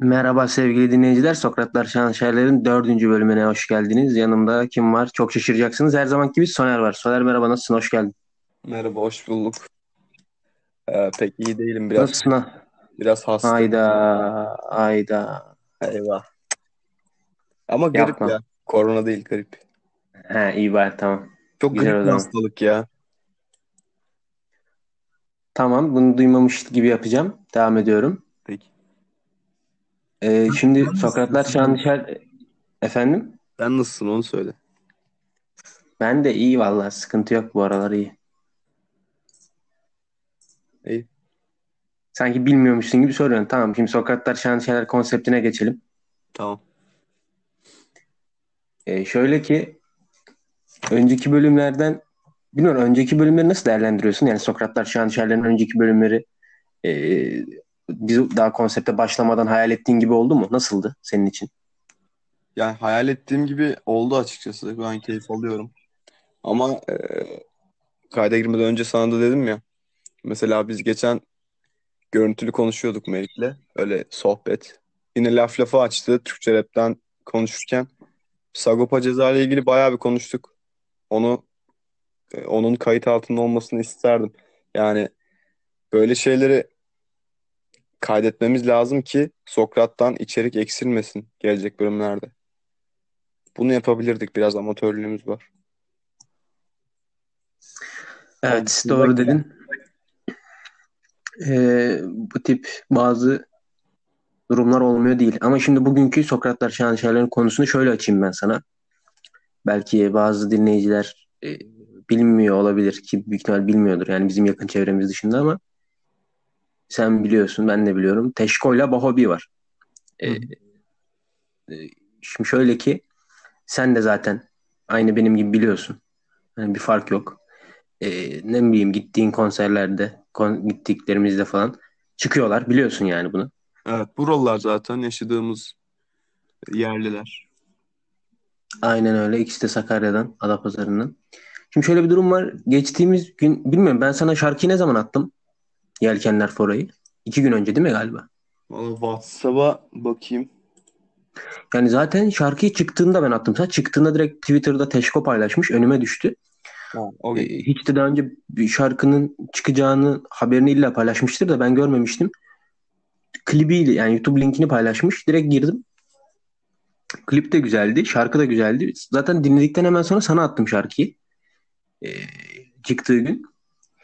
Merhaba sevgili dinleyiciler. Sokratlar Şanışerler'in dördüncü bölümüne hoş geldiniz. Yanımda kim var? Çok şaşıracaksınız. Her zaman gibi Soner var. Soner merhaba nasılsın? Hoş geldin. Merhaba, hoş bulduk. Ee, pek iyi değilim biraz. Nasılsın? ha? Biraz hasta. Hayda. Hayda. Eyvah. Ama grip Yapma. ya. Korona değil, grip. He iyi bari tamam. Çok Güzel grip bir hastalık ya. Tamam bunu duymamış gibi yapacağım. Devam ediyorum. Peki. Ee, şimdi Sen Sokratlar nasılsın? Şanışer... Efendim? Sen nasılsın onu söyle. Ben de iyi vallahi. Sıkıntı yok bu aralar iyi. İyi. Sanki bilmiyormuşsun gibi soruyorsun. Tamam şimdi Sokratlar Şanışerler konseptine geçelim. Tamam. Ee, şöyle ki önceki bölümlerden bilmiyorum önceki bölümleri nasıl değerlendiriyorsun? Yani Sokratlar Şanışerler'in önceki bölümleri e, biz daha konsepte başlamadan hayal ettiğin gibi oldu mu? Nasıldı senin için? Yani hayal ettiğim gibi oldu açıkçası. Ben keyif alıyorum. Ama e, kayda girmeden önce sana da dedim ya. Mesela biz geçen görüntülü konuşuyorduk Melih'le. Öyle sohbet. Yine laf lafı açtı. Türkçe rapten konuşurken. Sagopa Ceza ile ilgili bayağı bir konuştuk. Onu e, onun kayıt altında olmasını isterdim. Yani böyle şeyleri kaydetmemiz lazım ki Sokrat'tan içerik eksilmesin gelecek bölümlerde. Bunu yapabilirdik. Biraz amatörlüğümüz var. Evet Yani doğru dedin. Ee, bu tip bazı durumlar olmuyor değil. Ama şimdi bugünkü Sokratlar Şanışerler'in konusunu şöyle açayım ben sana. Belki bazı dinleyiciler e, bilmiyor olabilir ki büyük ihtimal bilmiyordur. Yani bizim yakın çevremiz dışında ama sen biliyorsun ben de biliyorum. Teşko ile Bahobi var. Ee, e, şimdi şöyle ki sen de zaten aynı benim gibi biliyorsun. Yani bir fark yok. Ee, ne bileyim gittiğin konserlerde, kon- gittiklerimizde falan çıkıyorlar. Biliyorsun yani bunu. Evet, buralar zaten yaşadığımız yerliler. Aynen öyle. İkisi de Sakarya'dan, Adapazarı'ndan. Şimdi şöyle bir durum var. Geçtiğimiz gün, bilmiyorum ben sana şarkıyı ne zaman attım? Yelkenler Forayı. İki gün önce değil mi galiba? Valla WhatsApp'a bakayım. Yani zaten şarkıyı çıktığında ben attım. Sana çıktığında direkt Twitter'da Teşko paylaşmış. Önüme düştü. Ha, Ee, okey. hiç de daha önce bir şarkının çıkacağını haberini illa paylaşmıştır da ben görmemiştim. Klibiyle yani YouTube linkini paylaşmış. Direkt girdim. Klip de güzeldi. Şarkı da güzeldi. Zaten dinledikten hemen sonra sana attım şarkıyı. Ee, çıktığı gün.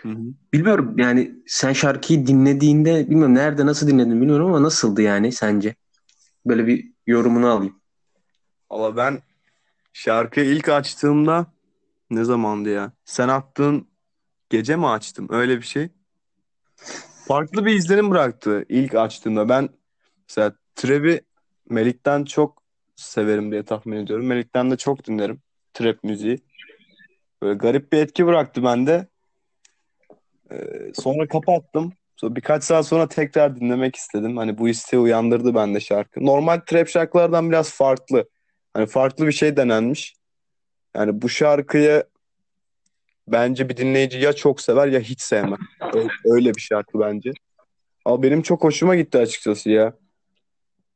Hı hı. Bilmiyorum yani sen şarkıyı dinlediğinde bilmiyorum nerede nasıl dinledin bilmiyorum ama nasıldı yani sence? Böyle bir yorumunu alayım. Valla ben şarkıyı ilk açtığımda ne zamandı ya? Sen attığın gece mi açtım? Öyle bir şey. Farklı bir izlenim bıraktı ilk açtığımda. Ben mesela Trap'i Melik'ten çok severim diye tahmin ediyorum. Melik'ten de çok dinlerim trap müziği. Böyle garip bir etki bıraktı bende. Ee, sonra kapattım. Sonra birkaç saat sonra tekrar dinlemek istedim. Hani bu isteği uyandırdı bende şarkı. Normal trap şarkılardan biraz farklı. Hani farklı bir şey denenmiş. Yani bu şarkıyı bence bir dinleyici ya çok sever ya hiç sevmez. Ö- Öyle bir şarkı bence. Ama benim çok hoşuma gitti açıkçası ya.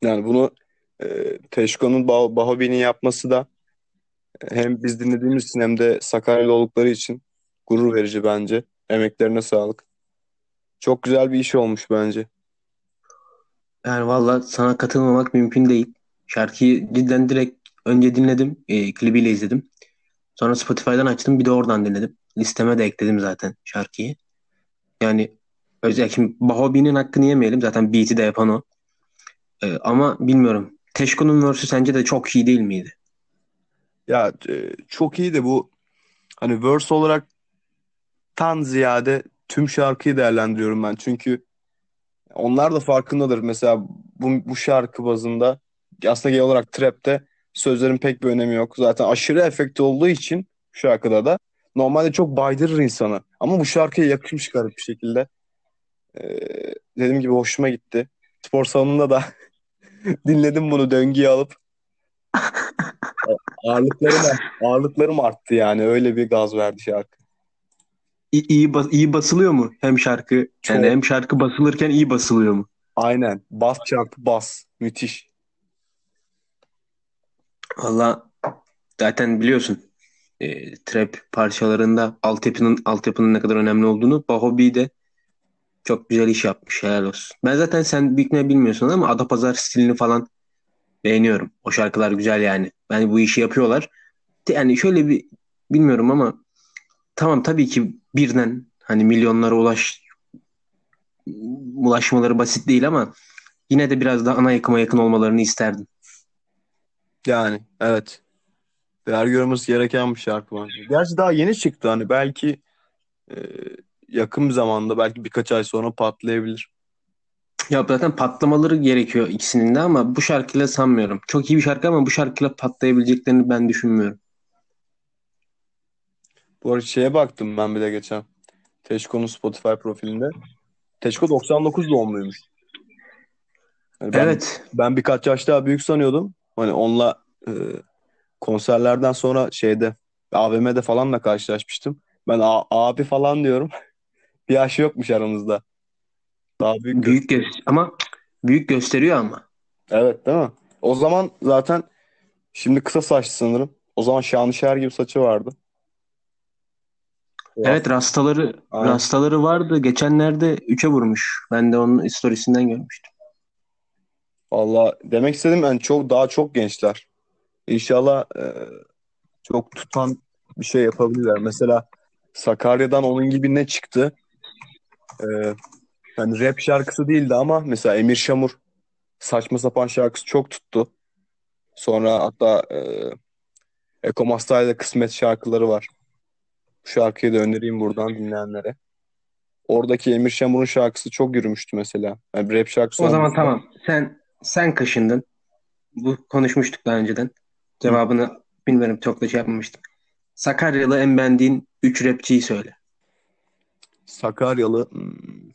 Yani bunu e, Teşko'nun Bah Bahobi'nin yapması da hem biz dinlediğimiz için hem de Sakaryalı oldukları için gurur verici bence. Emeklerine sağlık. Çok güzel bir iş olmuş bence. Yani valla sana katılmamak mümkün değil. Şarkıyı cidden direkt önce dinledim. E, klibiyle izledim. Sonra Spotify'dan açtım bir de oradan dinledim. Listeme de ekledim zaten şarkıyı. Yani özellikle şimdi Bahobi'nin hakkını yemeyelim. Zaten beat'i de yapan o. E, ama bilmiyorum. Teşko'nun verse'ü sence de çok iyi değil miydi? Ya e, çok iyi de bu hani verse olarak tan ziyade tüm şarkıyı değerlendiriyorum ben. Çünkü onlar da farkındadır. Mesela bu, bu şarkı bazında aslında genel olarak trap'te sözlerin pek bir önemi yok. Zaten aşırı efekti olduğu için bu şarkıda da normalde çok baydırır insanı. Ama bu şarkıya yakışmış garip bir şekilde. Ee, dediğim gibi hoşuma gitti. Spor salonunda da dinledim bunu döngüye alıp ağırlıklarım ağırlıklarım arttı yani öyle bir gaz verdi şarkı. İyi, iyi, bas- iyi basılıyor mu hem şarkı? Yani Çok hem şarkı basılırken iyi basılıyor mu? Aynen. Bas çarpı bas. Müthiş. Valla zaten biliyorsun e, trap parçalarında altyapının altyapının ne kadar önemli olduğunu Bahobi de çok güzel iş yapmış helal olsun. Ben zaten sen büyük ne bilmiyorsun ama Adapazar stilini falan beğeniyorum. O şarkılar güzel yani. Yani bu işi yapıyorlar. Yani şöyle bir bilmiyorum ama tamam tabii ki birden hani milyonlara ulaş ulaşmaları basit değil ama yine de biraz daha ana yakıma yakın olmalarını isterdim. Yani evet. Değer görmemiz gereken bir şarkı var. Gerçi daha yeni çıktı hani belki e, yakın bir zamanda belki birkaç ay sonra patlayabilir. Ya zaten patlamaları gerekiyor ikisinin de ama bu şarkıyla sanmıyorum. Çok iyi bir şarkı ama bu şarkıyla patlayabileceklerini ben düşünmüyorum. Bu arada şeye baktım ben bir de geçen. Teşko'nun Spotify profilinde. Teşko 99 doğumluymuş. Yani ben, Evet. ben birkaç yaş daha büyük sanıyordum. Hani onunla e, konserlerden sonra şeyde AVM'de falan da karşılaşmıştım. Ben a- abi falan diyorum. bir yaş yokmuş aramızda. Daha büyük. Büyük gö- ama büyük gösteriyor ama. Evet değil mi? O zaman zaten şimdi kısa saçlı sanırım. O zaman Şanışer gibi saçı vardı. Evet rastaları Aynen. rastaları vardı. Geçenlerde 3'e vurmuş. Ben de onun storiesinden görmüştüm. Valla demek istedim yani çok daha çok gençler. İnşallah e, çok tutan bir şey yapabilirler. Mesela Sakarya'dan onun gibi ne çıktı? E, yani rap şarkısı değildi ama mesela Emir Şamur saçma sapan şarkısı çok tuttu. Sonra hatta e, Eko Mastay'da Kısmet şarkıları var. Bu şarkıyı da önereyim buradan dinleyenlere. Oradaki Emir Şamur'un şarkısı çok yürümüştü mesela. Yani rap şarkısı O zaman tamam. Sen sen kaşındın. Bu konuşmuştuk daha önceden. Cevabını bilmiyorum çok da şey yapmamıştım. Sakaryalı en beğendiğin 3 rapçiyi söyle. Sakaryalı hmm,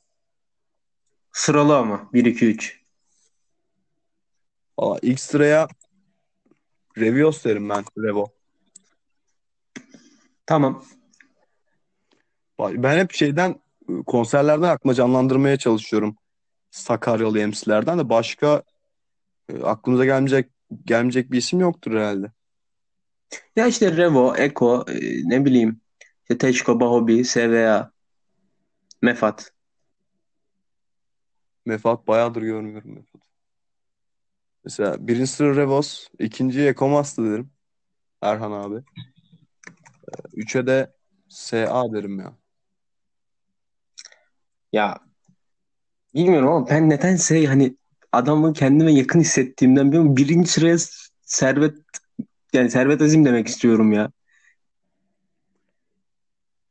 Sıralı ama 1 2 3. Valla ilk sıraya Revios derim ben. Revo. Tamam. Ben hep şeyden konserlerden aklıma canlandırmaya çalışıyorum. Sakaryalı MC'lerden de başka e, aklımıza gelmeyecek gelmeyecek bir isim yoktur herhalde. Ya işte Revo, Eko, e, ne bileyim. İşte Teşko, Bahobi, SVA, Mefat. Mefat bayağıdır görmüyorum Mefat. Mesela birinci sıra Revos, ikinci Ekomasta derim. Erhan abi. E, Üçe de SA derim ya. Ya bilmiyorum ama ben nedense hani adamı kendime yakın hissettiğimden bilmiyorum. Birinci sıraya Servet yani Servet Azim demek istiyorum ya.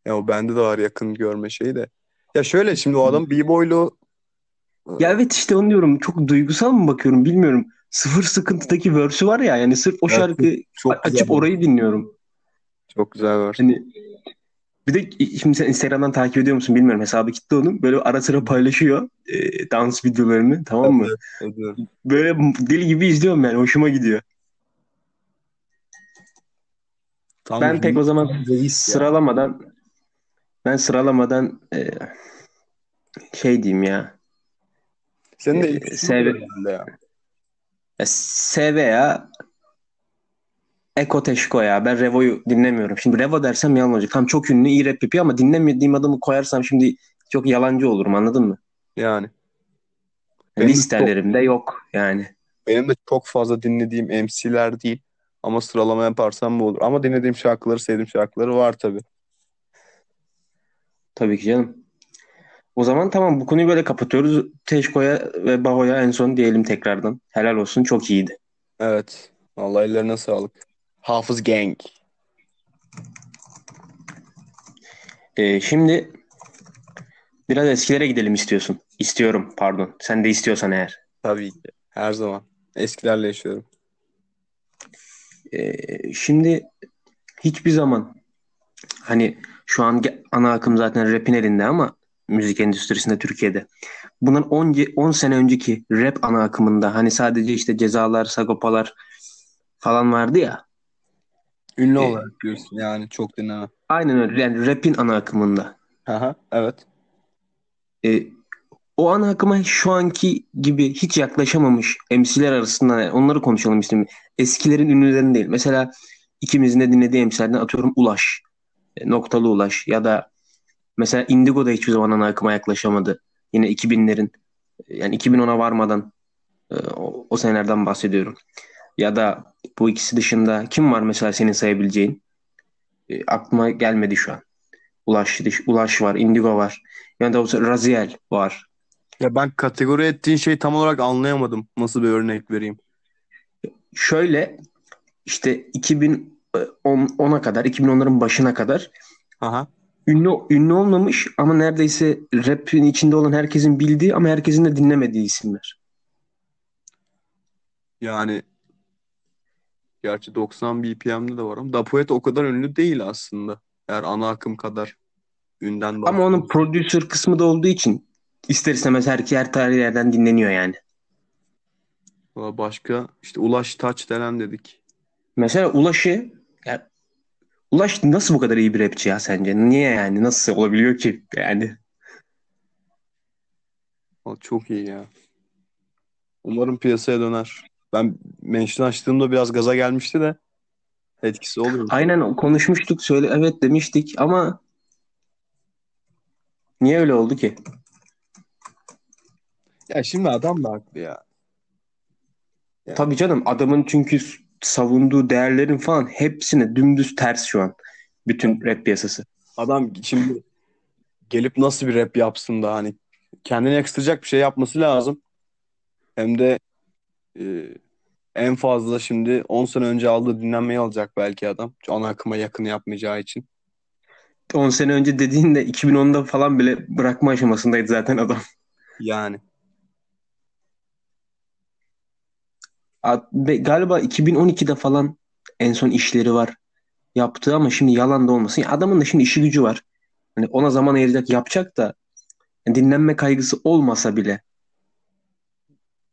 Ya o bende de var yakın görme şeyi de. Ya şöyle şimdi o adam B-boylu Ya evet işte onu diyorum. Çok duygusal mı bakıyorum bilmiyorum. Sıfır sıkıntıdaki verse'ü var ya yani sırf o Evet, şarkı çok açıp orayı dinliyorum. çok güzel var. Hani bir de şimdi sen Instagram'dan takip ediyor musun bilmiyorum. Hesabı kilitli onun. Böyle ara sıra paylaşıyor e, dans videolarını tamam mı? Ediyorum. Böyle deli gibi izliyorum yani. Hoşuma gidiyor. Tam Ben pek o zaman reis ya. sıralamadan ben sıralamadan e, şey diyeyim ya. Senin de üçün Sev- ya. ya SVA Eko Teşko ya. Ben Revo'yu dinlemiyorum. Şimdi Revo dersem yalan olacak. Tam çok ünlü iyi rap yapıyor ama dinlemediğim adamı koyarsam şimdi çok yalancı olurum anladın mı? Yani. Benim de Listelerimde yok yani. Benim de çok fazla dinlediğim MC'ler değil. Ama sıralama yaparsam bu olur. Ama dinlediğim şarkıları, sevdiğim şarkıları var tabii. Tabii ki canım. O zaman tamam bu konuyu böyle kapatıyoruz. Teşko'ya ve Baho'ya en son diyelim tekrardan. Helal olsun çok iyiydi. Evet. Vallahi ellerine sağlık. Hafız Gang. Ee, şimdi biraz eskilere gidelim istiyorsun. İstiyorum pardon. Sen de istiyorsan eğer. Tabii ki. Her zaman. Eskilerle yaşıyorum. Ee, şimdi hiçbir zaman hani şu an ana akım zaten rap'in elinde ama müzik endüstrisinde Türkiye'de. Bundan 10, 10 sene önceki rap ana akımında hani sadece işte cezalar, sagopalar falan vardı ya. Ünlü Ee, olarak diyorsun. Yani çok dinlenen. Aynen öyle. Yani rap'in ana akımında. Aha, evet. Ee, o ana akıma şu anki gibi hiç yaklaşamamış MC'ler arasında yani onları konuşalım istedim. Eskilerin ünlülerin değil. Mesela ikimizin de dinlediği MC'lerden atıyorum Ulaş. e, Noktalı Ulaş ya da mesela Indigo da hiçbir zaman ana akıma yaklaşamadı. Yine 2000'lerin yani 2010'a varmadan e, o, o senelerden bahsediyorum. Ya da bu ikisi dışında kim var mesela senin sayabileceğin? E, aklıma gelmedi şu an. Ulaş, Ulaş var, Indigo var. Ya da Raziel var. Ya ben kategori ettiğin şeyi tam olarak anlayamadım. Nasıl bir örnek vereyim? Şöyle işte 2010'a kadar, 2010'ların başına kadar Aha. ünlü ünlü olmamış ama neredeyse rap'in içinde olan herkesin bildiği ama herkesin de dinlemediği isimler. Yani gerçi 90 BPM'de de var ama Da Poet o kadar ünlü değil aslında. Eğer ana akım kadar ünden Ama onun producer kısmı da olduğu için ister istemez her, her tarih yerden dinleniyor yani. Valla Başka işte Ulaş Taç denen dedik. Mesela Ulaş'ı ya, Ulaş nasıl bu kadar iyi bir rapçi ya sence? Niye yani? Nasıl olabiliyor ki? Yani Valla Çok iyi ya. Umarım piyasaya döner. Ben mention açtığımda biraz gaza gelmişti de etkisi oluyor. aynen konuşmuştuk söyle evet demiştik ama niye öyle oldu ki? Ya şimdi adam da haklı ya. Yani. Tabii canım adamın çünkü savunduğu değerlerin falan hepsine dümdüz ters şu an. Bütün rap piyasası. Adam şimdi gelip nasıl bir rap yapsın da hani kendine yakıştıracak bir şey yapması lazım. Hem de e, en fazla şimdi 10 sene önce aldığı dinlenmeyi alacak belki adam. Ana akıma yakın yapmayacağı için. 10 sene önce dediğinde 2010'da falan bile bırakma aşamasındaydı zaten adam. Yani. Galiba 2012'de falan en son işleri var yaptığı ama şimdi yalan da olmasın. Adamın da şimdi işi gücü var. Hani ona zaman ayıracak yapacak da dinlenme kaygısı olmasa bile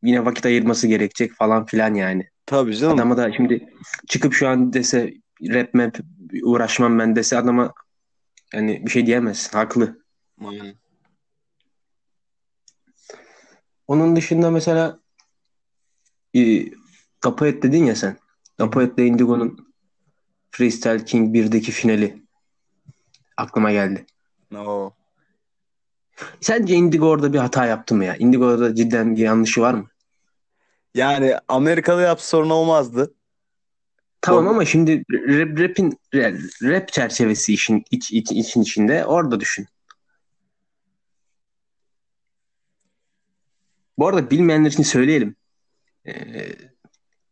yine vakit ayırması gerekecek falan filan yani. Tabii canım. Adama da şimdi çıkıp şu an dese rap map uğraşmam ben dese adama yani bir şey diyemez. Haklı. Aynen. Onun dışında mesela e, Dapoet dedin ya sen. Dapoet'le Indigo'nun Freestyle King 1'deki finali aklıma geldi. No. Sence Indigo orada bir hata yaptı mı ya? Indigo'da cidden bir yanlışı var mı? Yani Amerika'da yapsa sorun olmazdı. Tamam ama şimdi rap, rap'in rap çerçevesi işin iç, iç, için içinde orada düşün. Bu arada bilmeyenler için söyleyelim. Ee,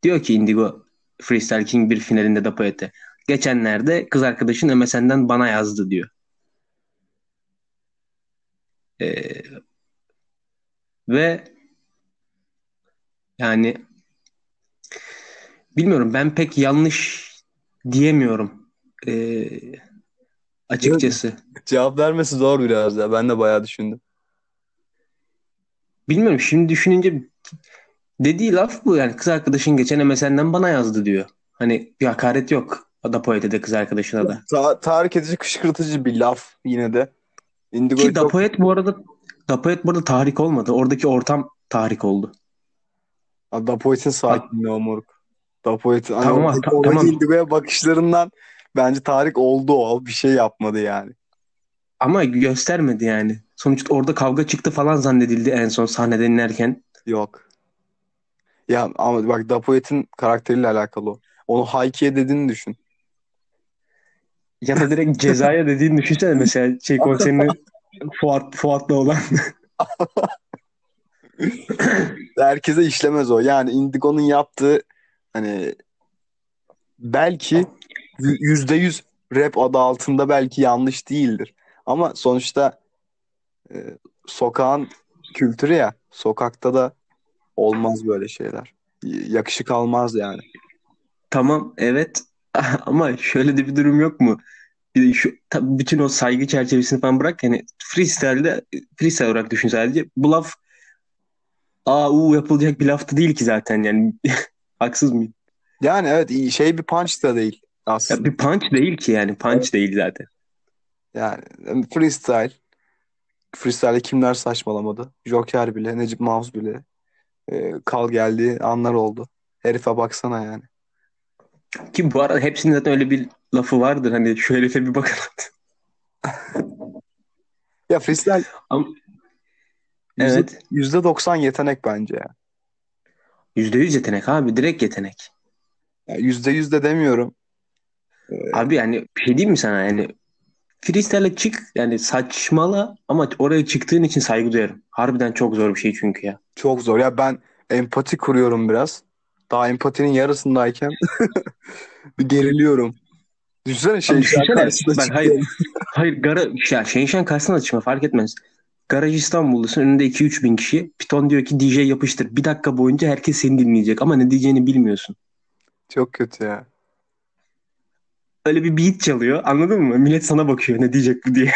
diyor ki Indigo Freestyle King bir finalinde da Poet'e. Geçenlerde kız arkadaşın MSN'den bana yazdı diyor. Ee, ve yani bilmiyorum ben pek yanlış diyemiyorum ee, açıkçası. Cevap vermesi zor biraz ya. Ben de bayağı düşündüm. Bilmiyorum şimdi düşününce dediği laf bu yani kız arkadaşın geçen MSN'den bana yazdı diyor. Hani bir hakaret yok. Da Poet'e de kız arkadaşına da. Ta tahrik edici, kışkırtıcı bir laf yine de. Indigo Ki çok... Da Poet bu arada Da Poet bu arada tahrik olmadı. Oradaki ortam tahrik oldu. Da Poet'in sakinliği o moruk. Da Poet'in hani tamam, oradaki, ta- tamam. Indigo'ya bakışlarından bence tahrik oldu o. Bir şey yapmadı yani. Ama göstermedi yani. Sonuçta orada kavga çıktı falan zannedildi en son sahnede inerken. Yok. Ya ama bak Da Poet'in karakteriyle alakalı o. Onu Hayki'ye dediğini düşün. Ya da direkt cezaya dediğini düşünsene mesela şey konserini Fuat, Fuat'la olan. Herkese işlemez o. Yani Indigo'nun yaptığı hani belki yüzde yüz rap adı altında belki yanlış değildir. Ama sonuçta e, sokağın kültürü ya. Sokakta da olmaz böyle şeyler. Yakışık almaz yani. Tamam evet ama şöyle de bir durum yok mu? Bir şu tabii bütün o saygı çerçevesini falan bırak yani freestyle'de freestyle olarak düşün sadece. Bu laf aa u yapılacak bir laftı değil ki zaten yani. Haksız mıyım? Yani evet şey bir punch da değil aslında. Ya bir punch değil ki yani punch evet. değil zaten. Yani freestyle freestyle'de kimler saçmalamadı? Joker bile, Necip Mavs bile e, kal geldiği anlar oldu. Herife baksana yani. Ki bu arada hepsinin zaten öyle bir lafı vardır. Hani şu herife bir bakın. Ya freestyle Ama, evet. yüzde 90 yetenek bence ya. %100 yetenek abi. Direkt yetenek. Yüzde yüz de demiyorum. Abi yani bir şey diyeyim mi sana? Yani freestyle'e çık. Yani saçmala ama oraya çıktığın için saygı duyarım. Harbiden çok zor bir şey çünkü ya. Çok zor. Ya ben empati kuruyorum biraz. Daha empatinin yarısındayken bir geriliyorum. Düşünsene şey Abi düşünsene, karşısına ben hayır, hayır gara, ya Şehinşen karşısına da çıkma fark etmez. Garaj İstanbul'dasın önünde 2-3 bin kişi. Piton diyor ki DJ yapıştır. Bir dakika boyunca herkes seni dinleyecek ama ne diyeceğini bilmiyorsun. Çok kötü ya. Öyle bir beat çalıyor anladın mı? Millet sana bakıyor ne diyecek bu diye.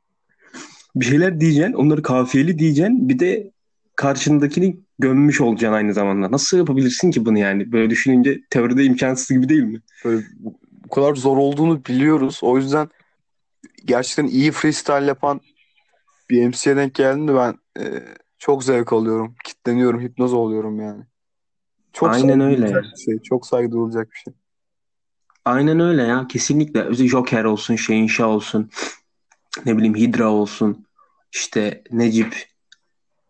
bir şeyler diyeceksin onları kafiyeli diyeceksin bir de karşındakini gömmüş olacaksın aynı zamanda. Nasıl yapabilirsin ki bunu yani? Böyle düşününce teoride imkansız gibi değil mi? Böyle bu kadar zor olduğunu biliyoruz. O yüzden gerçekten iyi freestyle yapan bir MC'ye denk geldiğinde ben e, çok zevk alıyorum. Kitleniyorum, hipnoz oluyorum yani. Çok Aynen öyle. bir şey. Çok saygı duyulacak bir şey. Aynen öyle ya kesinlikle. Joker olsun, Şehinşah olsun, ne bileyim Hydra olsun, işte Necip,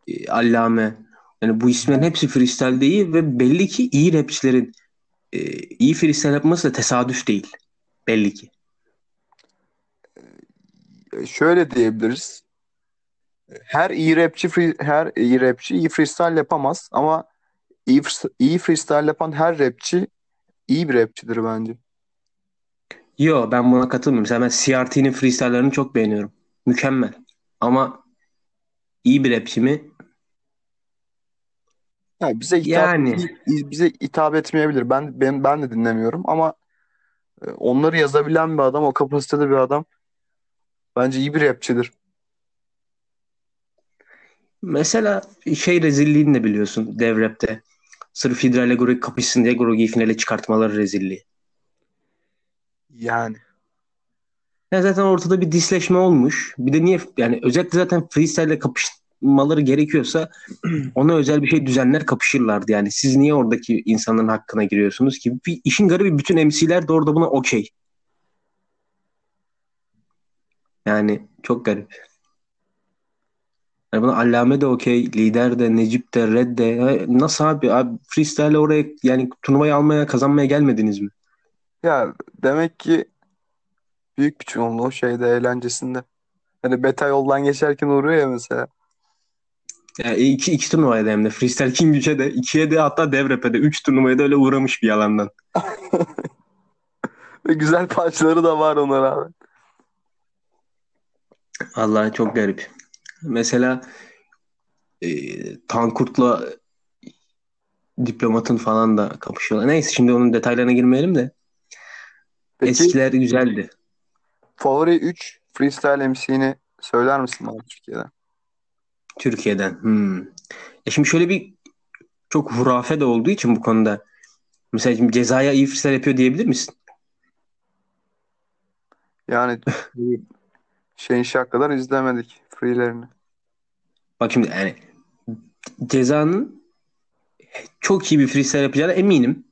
e, Allame. Yani bu isimlerin hepsi freestyle değil ve belli ki iyi rapçilerin e, iyi freestyle yapması da tesadüf değil. Belli ki. E, şöyle diyebiliriz. Her iyi rapçi free- her iyi rapçi iyi freestyle yapamaz ama iyi iyi freestyle yapan her rapçi iyi bir rapçidir bence. Yo ben buna katılmıyorum. Mesela ben CRT'nin freestyle'larını çok beğeniyorum. Mükemmel. Ama iyi bir rapçi mi? Yani bize hitap Yani bize hitap etmeyebilir. Ben ben ben de dinlemiyorum ama e, onları yazabilen bir adam, o kapasitede bir adam bence iyi bir rapçidir. Mesela şey rezilliğini de biliyorsun dev rapte. Sırf Hydra ile Grogi kapışsın diye Grogi'yi finale çıkartmaları rezilliği. Yani Ya zaten ortada bir disleşme olmuş. Bir de niye yani özellikle zaten freestyle ile kapışmaları gerekiyorsa ona özel bir şey düzenler kapışırlardı. Yani siz niye oradaki insanların hakkına giriyorsunuz ki? Bir, işin garibi bütün MC'ler de orada buna okey. Yani çok garip. Yani buna Allame de okey, Lider de, Necip de, Red de. Ya nasıl abi? Abi freestyle oraya yani turnuvayı almaya, kazanmaya gelmediniz mi? ya demek ki büyük bir çoğunluğu şeyde eğlencesinde. Hani beta yoldan geçerken uğruyor ya mesela. Yani iki, iki turnuvaya da hem de. Freestyle King 3'e de, 2'ye de hatta Dev Rap'e de. 3 turnuvaya da öyle uğramış bir yalandan. Ve güzel parçaları da var ona rağmen. Allah çok garip. Mesela e, Tankurt'la Diplomat'ın falan da kapışıyorlar. Neyse şimdi onun detaylarına girmeyelim de. Peki Eskiler güzeldi. favori 3 freestyle MC'ni söyler misin abi Türkiye'den? Türkiye'den. Hmm. E şimdi şöyle bir çok hurafe de olduğu için bu konuda. Mesela şimdi Ceza'ya iyi freestyle yapıyor diyebilir misin? Yani şeyin şak kadar izlemedik freelerini. Bak şimdi yani Ceza'nın çok iyi bir freestyle yapacağına eminim.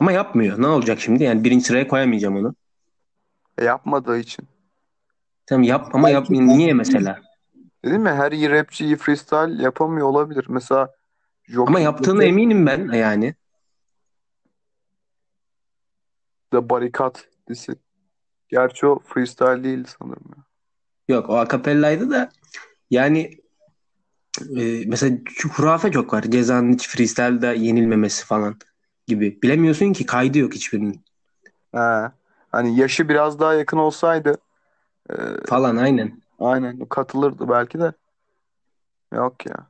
Ama yapmıyor. Ne olacak şimdi? Yani birinci sıraya koyamayacağım onu. E, yapmadığı için. Tamam yap ama yap niye mesela? Dedim mi her iyi rapçi iyi freestyle yapamıyor olabilir. Mesela Joker Ama yaptığına eminim ben yani. da Barikat disi. Gerçi o freestyle değildi sanırım. ya. Yok o akapellaydı da yani e, mesela şu hurafe çok var. Ceza'nın hiç freestyle'da yenilmemesi falan gibi. Bilemiyorsun ki kaydı yok hiçbirinin. He. Hani yaşı biraz daha yakın olsaydı e, Falan aynen. aynen katılırdı belki de. Yok ya.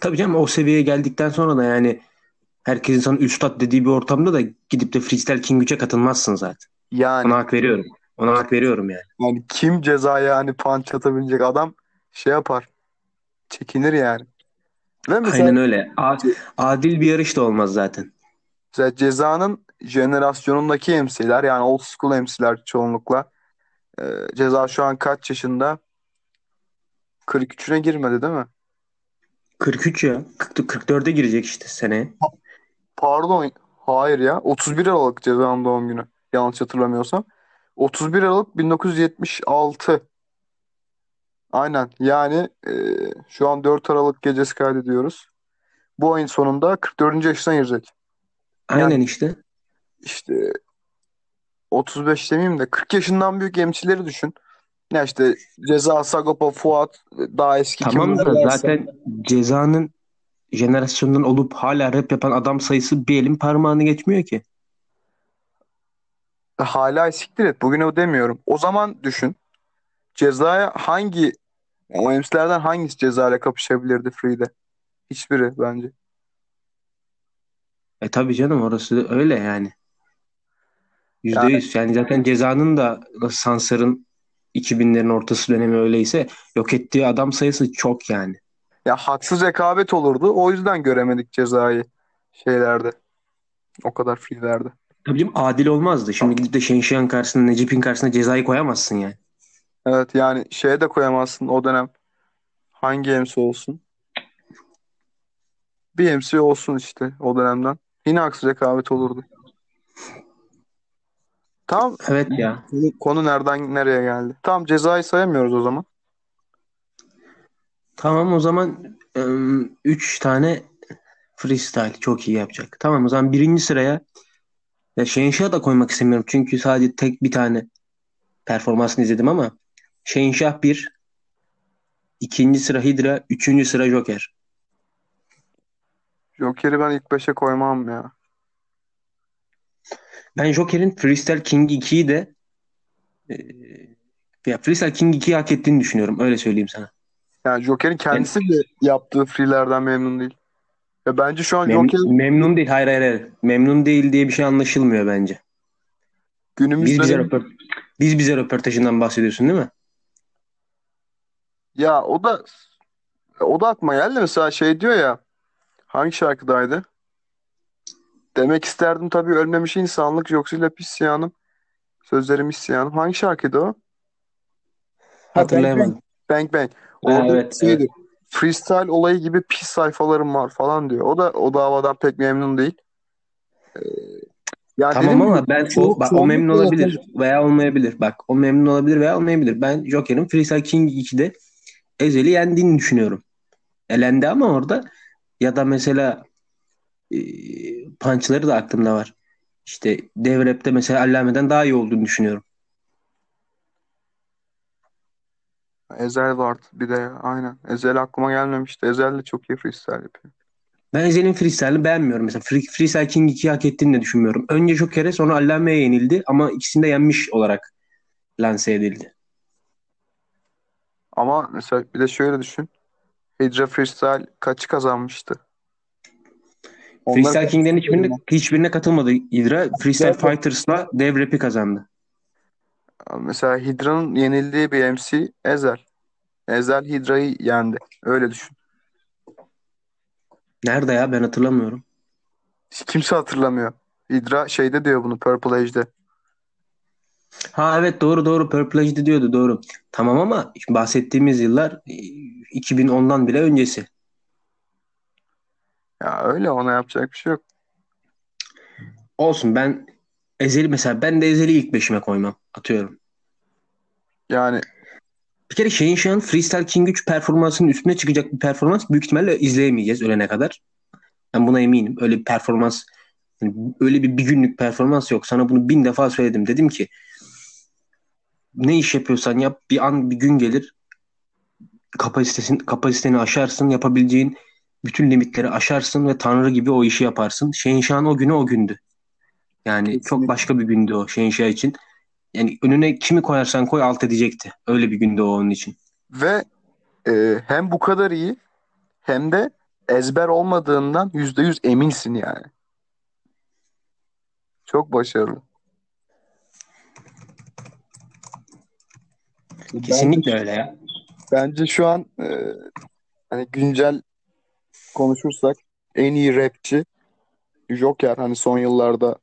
Tabii canım o seviyeye geldikten sonra da yani herkesin sana üstad dediği bir ortamda da gidip de freestyle King 3'e katılmazsın zaten. Yani Ona hak veriyorum. Ona hak veriyorum yani. yani kim cezaya hani punch atabilecek adam şey yapar. Çekinir yani. Ve mesela, Aynen öyle. A- adil bir yarış da olmaz zaten. mesela cezanın jenerasyonundaki MC'ler yani old school MC'ler çoğunlukla. E, ceza şu an kaç yaşında? 43'üne girmedi değil mi? 43 ya. 40 44'e girecek işte seneye. Pardon. Hayır ya. 31 Aralık Ceza'nın doğum günü. Yanlış hatırlamıyorsam. 31 Aralık 1976. Aynen. Yani e, şu an 4 Aralık gecesi kaydediyoruz. Bu ayın sonunda 44. yaşına girecek. Aynen Yani işte. işte 35 demeyeyim de 40 yaşından büyük emçileri düşün. Ya işte Ceza, Sagopa, Fuat daha eski Tamam da varsa. zaten cezanın jenerasyondan olup hala rap yapan adam sayısı bir elin parmağını geçmiyor ki. Hala siktir et. Bugün o demiyorum. O zaman düşün. Cezaya hangi o emsilerden hangisi cezayla kapışabilirdi Free'de? Hiçbiri bence. E tabii canım orası öyle yani. Yüzde Yani yüz. Yani zaten cezanın da Sansar'ın 2000'lerin ortası dönemi öyleyse yok ettiği adam sayısı çok yani. ya haksız rekabet olurdu. O yüzden göremedik cezayı şeylerde. O kadar Free'lerde. Tabii canım adil olmazdı. Şimdi gidip de Şenşiyan karşısına, Necip'in karşısına cezayı koyamazsın yani. Evet yani şeye de koyamazsın o dönem. Hangi MC olsun? Bir MC olsun işte o dönemden. Yine haksız rekabet olurdu. Tamam Evet ya. konu, nereden nereye geldi? Tamam cezayı sayamıyoruz o zaman. Tamam o zaman 3 tane freestyle çok iyi yapacak. Tamam o zaman birinci sıraya ya Şehinşah'ı da koymak istemiyorum. Çünkü sadece tek bir tane performansını izledim ama Şehinşah 1, ikinci sıra Hydra, üçüncü sıra Joker. Joker'i ben ilk 5'e koymam ya. Ben Joker'in Freestyle King 2'yi de e, ya Freestyle King 2'yi hak ettiğini düşünüyorum. Öyle söyleyeyim sana. Yani Joker'in kendisi de yaptığı free'lerden memnun değil. Ve bence şu an mem- Joker memnun değil. Hayır hayır hayır. Memnun değil diye bir şey anlaşılmıyor bence. günümüz Biz bize röport biz bize röportajından bahsediyorsun değil mi? ya o da o da aklıma geldi mesela şey diyor ya hangi şarkıdaydı? Demek isterdim tabii ölmemiş insanlık yoksa hep isyanım. Sözlerim isyanım. Hangi şarkıydı o? Ha Bang Bang. Hatırlayamadım. Bang Bang. Ha, Orada evet şeydi evet. Freestyle olayı gibi pis sayfalarım var falan diyor. O da o davadan pek memnun değil. Ee, ya Tamam ama ben o, çoğu, bak, o memnun olabilir yapamıyor. veya olmayabilir. Bak o memnun olabilir veya olmayabilir. Ben Joker'in Freestyle King 2'de Ezel'i yendiğini düşünüyorum. Elendi ama orada ya da mesela e, punchları da aklımda var. İşte Dev Rap'te mesela Allame'den daha iyi olduğunu düşünüyorum. Ezel vardı bir de aynen. Ezel aklıma gelmemişti. Ezel de çok iyi freestyle yapıyor. Ben Ezel'in freestyle'ını beğenmiyorum. Mesela Free, Freestyle King 2'yi hak ettiğini de düşünmüyorum. Önce Joker'e sonra Allame'ye yenildi ama ikisini de yenmiş olarak lanse edildi. Ama mesela bir de şöyle düşün. Hydra Freestyle kaçı kazanmıştı? Freestyle King'lerin hiçbirine, hiçbirine katılmadı Hydra. Freestyle Fighters'la Dev Rap'i kazandı. Mesela Hydra'nın yenildiği bir MC Ezel. Ezel Hydra'yı yendi. Öyle düşün. Nerede ya ben hatırlamıyorum. Kimse hatırlamıyor. Hydra şeyde diyor bunu Purple Age'de. Ha evet doğru doğru Purple Age'de diyordu doğru. Tamam ama bahsettiğimiz yıllar e, 2010'dan bile öncesi. Ya öyle ona yapacak bir şey yok. Olsun ben Ezel'i mesela ben de Ezel'i ilk beşime koymam. Atıyorum. Yani Bir kere şeyin şu an Freestyle King 3 performansının üstüne çıkacak bir performans büyük ihtimalle izleyemeyeceğiz ölene kadar. Ben buna eminim. Öyle bir performans yani öyle bir bir günlük performans yok. Sana bunu bin defa söyledim. Dedim ki ne iş yapıyorsan yap bir an bir gün gelir kapasitesin, kapasiteni aşarsın yapabileceğin bütün limitleri aşarsın ve tanrı gibi o işi yaparsın. Şehinşah'ın o günü o gündü. Yani çok kesinlikle. başka bir gündü o Şehinşah için. Yani önüne kimi koyarsan koy alt edecekti. Öyle bir gündü o onun için. Ve e, hem bu kadar iyi hem de ezber olmadığından %100 eminsin yani. Çok başarılı. Bence Kesinlikle öyle ya. bence şu an e, hani güncel konuşursak en iyi rapçi Joker hani son yıllarda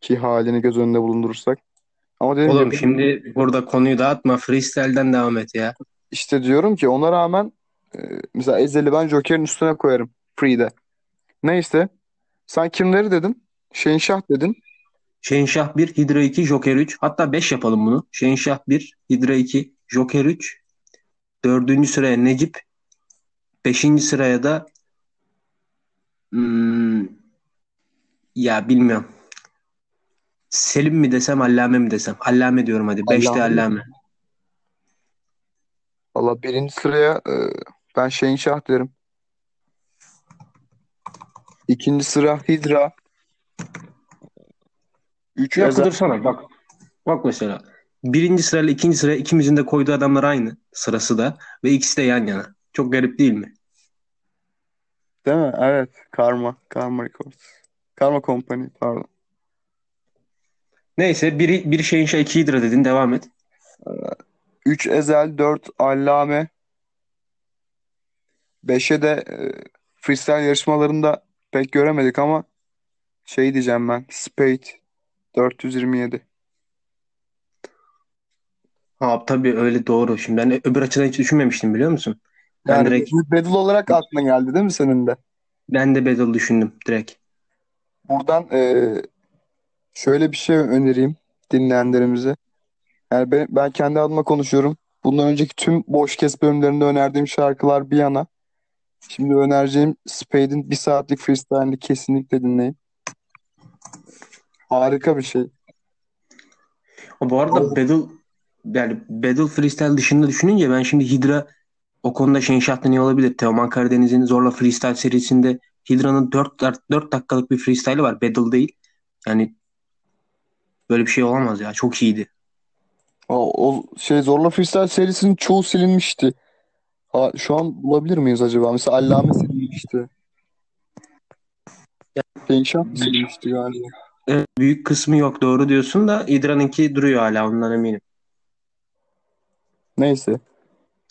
ki halini göz önünde bulundurursak. Ama dediğim Oğlum gibi şimdi burada konuyu dağıtma. Freestyle'den devam et ya. işte diyorum ki ona rağmen e, mesela Ezel'i ben Joker'in üstüne koyarım Free'de. Neyse. Sen kimleri dedin? Şehinşah dedin. Şehinşah 1, Hydra 2, Joker 3. Hatta 5 yapalım bunu. Şehinşah 1, Hydra 2, Joker 3. Dördüncü sıraya Necip. Beşinci sıraya da hmm, ya bilmiyorum. Selim mi desem, Allame mi desem? Allame diyorum hadi. Beşte Allame. Allame. Valla birinci sıraya e, ben Şehinşah derim. İkinci sıra Hydra. Üç Bir dakika Ezel. dursana bak. Bak mesela. Birinci sırayla ikinci sıraya ikimizin de koyduğu adamlar aynı. Sırası da. Ve ikisi de yan yana. Çok garip değil mi? Değil mi? Evet. Karma. Karma Records. Karma Company pardon. Neyse biri, biri Şehinşah 2 Hydra dedin. Devam et. 3 Ezel, 4 Allame. 5'e de e, freestyle yarışmalarında pek göremedik ama şey diyeceğim ben. Spade 427. Ha tabii öyle doğru. Şimdi ben öbür açıdan hiç düşünmemiştim biliyor musun? Ben Yani direkt battle olarak aklına geldi değil mi senin de? ben de Battle düşündüm direkt. Buradan e, şöyle bir şey önereyim dinleyenlerimize. Yani ben, ben kendi adıma konuşuyorum. Bundan önceki tüm boş kes bölümlerinde önerdiğim şarkılar bir yana. Şimdi önereceğim Spade'in bir saatlik freestyle'ini kesinlikle dinleyin. Harika bir şey. O bu arada Battle yani Battle Freestyle dışında düşününce ben şimdi Hydra o konuda Şenşah'ta ne olabilir? Teoman Karadeniz'in Zorla Freestyle serisinde Hydra'nın 4, 4 dakikalık bir freestyle'ı var. Battle değil. Yani böyle bir şey olamaz ya. Çok iyiydi. O, o şey Zorla Freestyle serisinin çoğu silinmişti. Ha, şu an bulabilir miyiz acaba? Mesela Allame silinmişti. Mı silinmişti galiba? Evet, büyük kısmı yok doğru diyorsun da Hydra'nınki duruyor hala ondan eminim. Neyse.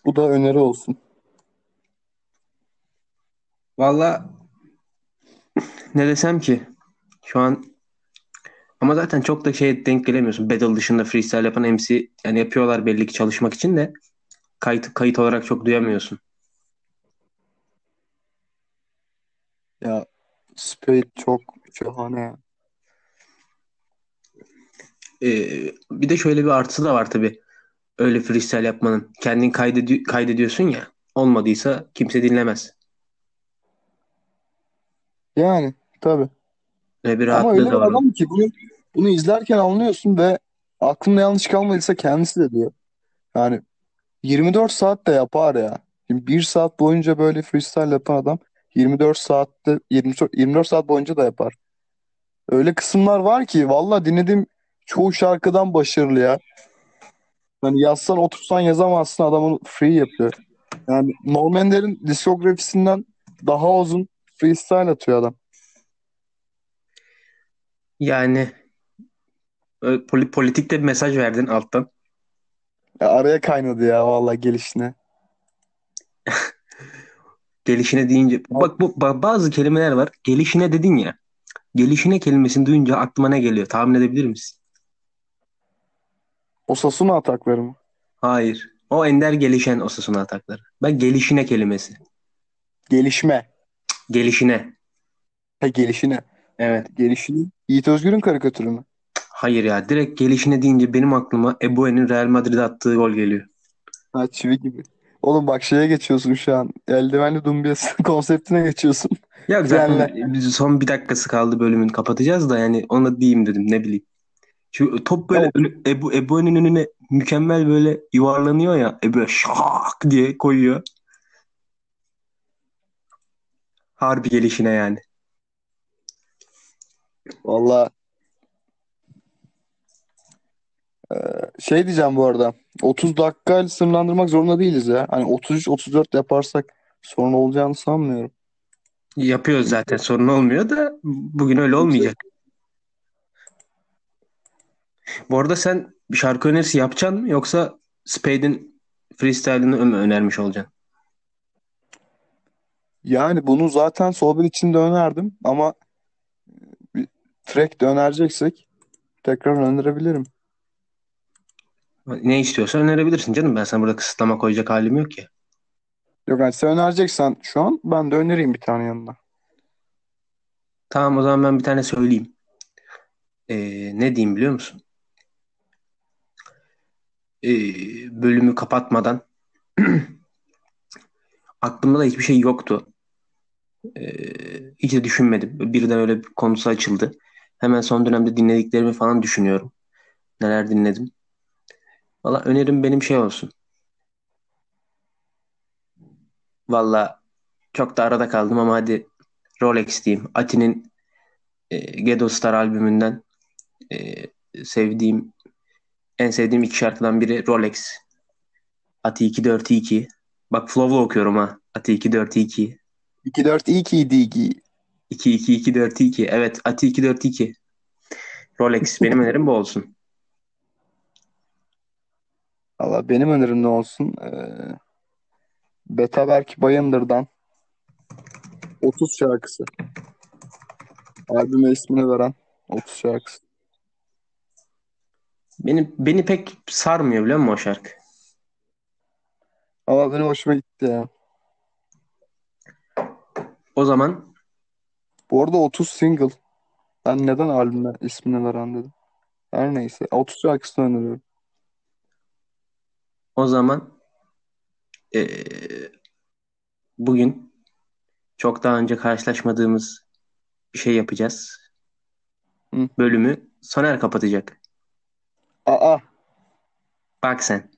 Bu da öneri olsun. Valla ne desem ki şu an ama zaten çok da şey denk gelemiyorsun. Battle dışında freestyle yapan MC yani yapıyorlar belli ki çalışmak için de kayıt kayıt olarak çok duyamıyorsun. Ya Spade çok şahane. Ee, bir de şöyle bir artısı da var tabii. Öyle freestyle yapmanın. Kendin kaydedi kaydediyorsun ya. Olmadıysa kimse dinlemez. Yani tabii. Öyle bir Ama rahatlığı öyle da bir var. onun. adam ki bunu, bunu izlerken anlıyorsun ve aklımda yanlış kalmadıysa kendisi de diyor. Yani 24 saat de yapar ya. Şimdi 1 saat boyunca böyle freestyle yapan adam 24 saatte 24, 24 saat boyunca da yapar. Öyle kısımlar var ki valla dinlediğim çoğu şarkıdan başarılı ya. Hani yazsan otursan yazamazsın adamın free yapıyor. Yani Norm Ender'in diskografisinden daha uzun freestyle atıyor adam. Yani poli- politikte bir mesaj verdin alttan. Ya araya kaynadı ya valla gelişine. Gelişine deyince bak bu ba- bazı kelimeler var. Gelişine dedin ya. Gelişine kelimesini duyunca aklıma ne geliyor? Tahmin edebilir misin? Osasuna atakları mı? Hayır. O ender gelişen Osasuna atakları. Ben gelişine kelimesi. Gelişme. Gelişine. Ha gelişine. Evet. Gelişine. Yiğit Özgür'ün karikatürü mü? Hayır ya. Direkt gelişine deyince benim aklıma Eboe'nin Real Madrid'e attığı gol geliyor. Ha çivi gibi. Oğlum bak şeye geçiyorsun şu an. Eldivenli Dumbias konseptine geçiyorsun. Ya zaten biz son bir dakikası kaldı bölümün kapatacağız da yani ona diyeyim dedim ne bileyim. Şu top böyle Ebu, Eboe'nin önüne mükemmel böyle yuvarlanıyor ya. Ebo şak diye koyuyor. Harbi gelişine yani. Valla şey diyeceğim bu arada. 30 dakikayla sınırlandırmak zorunda değiliz ya. Hani 33-34 yaparsak sorun olacağını sanmıyorum. Yapıyoruz zaten sorun olmuyor da bugün öyle olmayacak. Bu arada sen bir şarkı önerisi yapacaksın mı yoksa Spade'in freestyle'ını mı önermiş olacaksın? Yani bunu zaten sohbet içinde önerdim ama bir track de önereceksek tekrar önerebilirim. Ne istiyorsa önerebilirsin canım. Ben sana burada kısıtlama koyacak halim yok ya. Yok yani sen önereceksen şu an ben de önereyim bir tane yanına. Tamam o zaman ben bir tane söyleyeyim. Ee, ne diyeyim biliyor musun? Ee, bölümü kapatmadan aklımda da hiçbir şey yoktu. Ee, hiç de düşünmedim. Birden öyle bir konusu açıldı. Hemen son dönemde dinlediklerimi falan düşünüyorum. Neler dinledim. Valla önerim benim şey olsun. Valla çok da arada kaldım ama hadi Rolex diyeyim. Ati'nin e, Ghetto Star albümünden e, sevdiğim, en sevdiğim iki şarkıdan biri Rolex. Ati 242. Bak Flow'la okuyorum ha. Ati 242. 2-4 iyi ki iyi ki. 22242. Evet Ati 242. Rolex. Benim önerim bu olsun. Valla benim önerim ne olsun? Ee, Betaberk Bayındır'dan 30 şarkısı. Albüme ismini veren 30 şarkısı. Beni, beni pek sarmıyor biliyor musun o şarkı? Ama benim hoşuma gitti ya. O zaman Bu arada 30 single. Ben neden albüme ismini veren dedim. Her neyse. 30 şarkısını öneriyorum. O zaman e, bugün çok daha önce karşılaşmadığımız bir şey yapacağız. Hı. Bölümü Soner kapatacak. Aa Bak sen.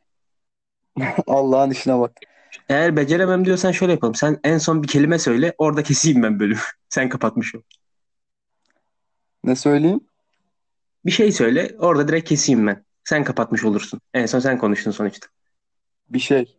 Allah'ın işine bak. Eğer beceremem diyorsan şöyle yapalım. Sen en son bir kelime söyle. Orada keseyim ben bölümü. Sen kapatmış ol. Ne söyleyeyim? Bir şey söyle. Orada direkt keseyim ben. Sen kapatmış olursun. En son sen konuştun sonuçta. Bir şey.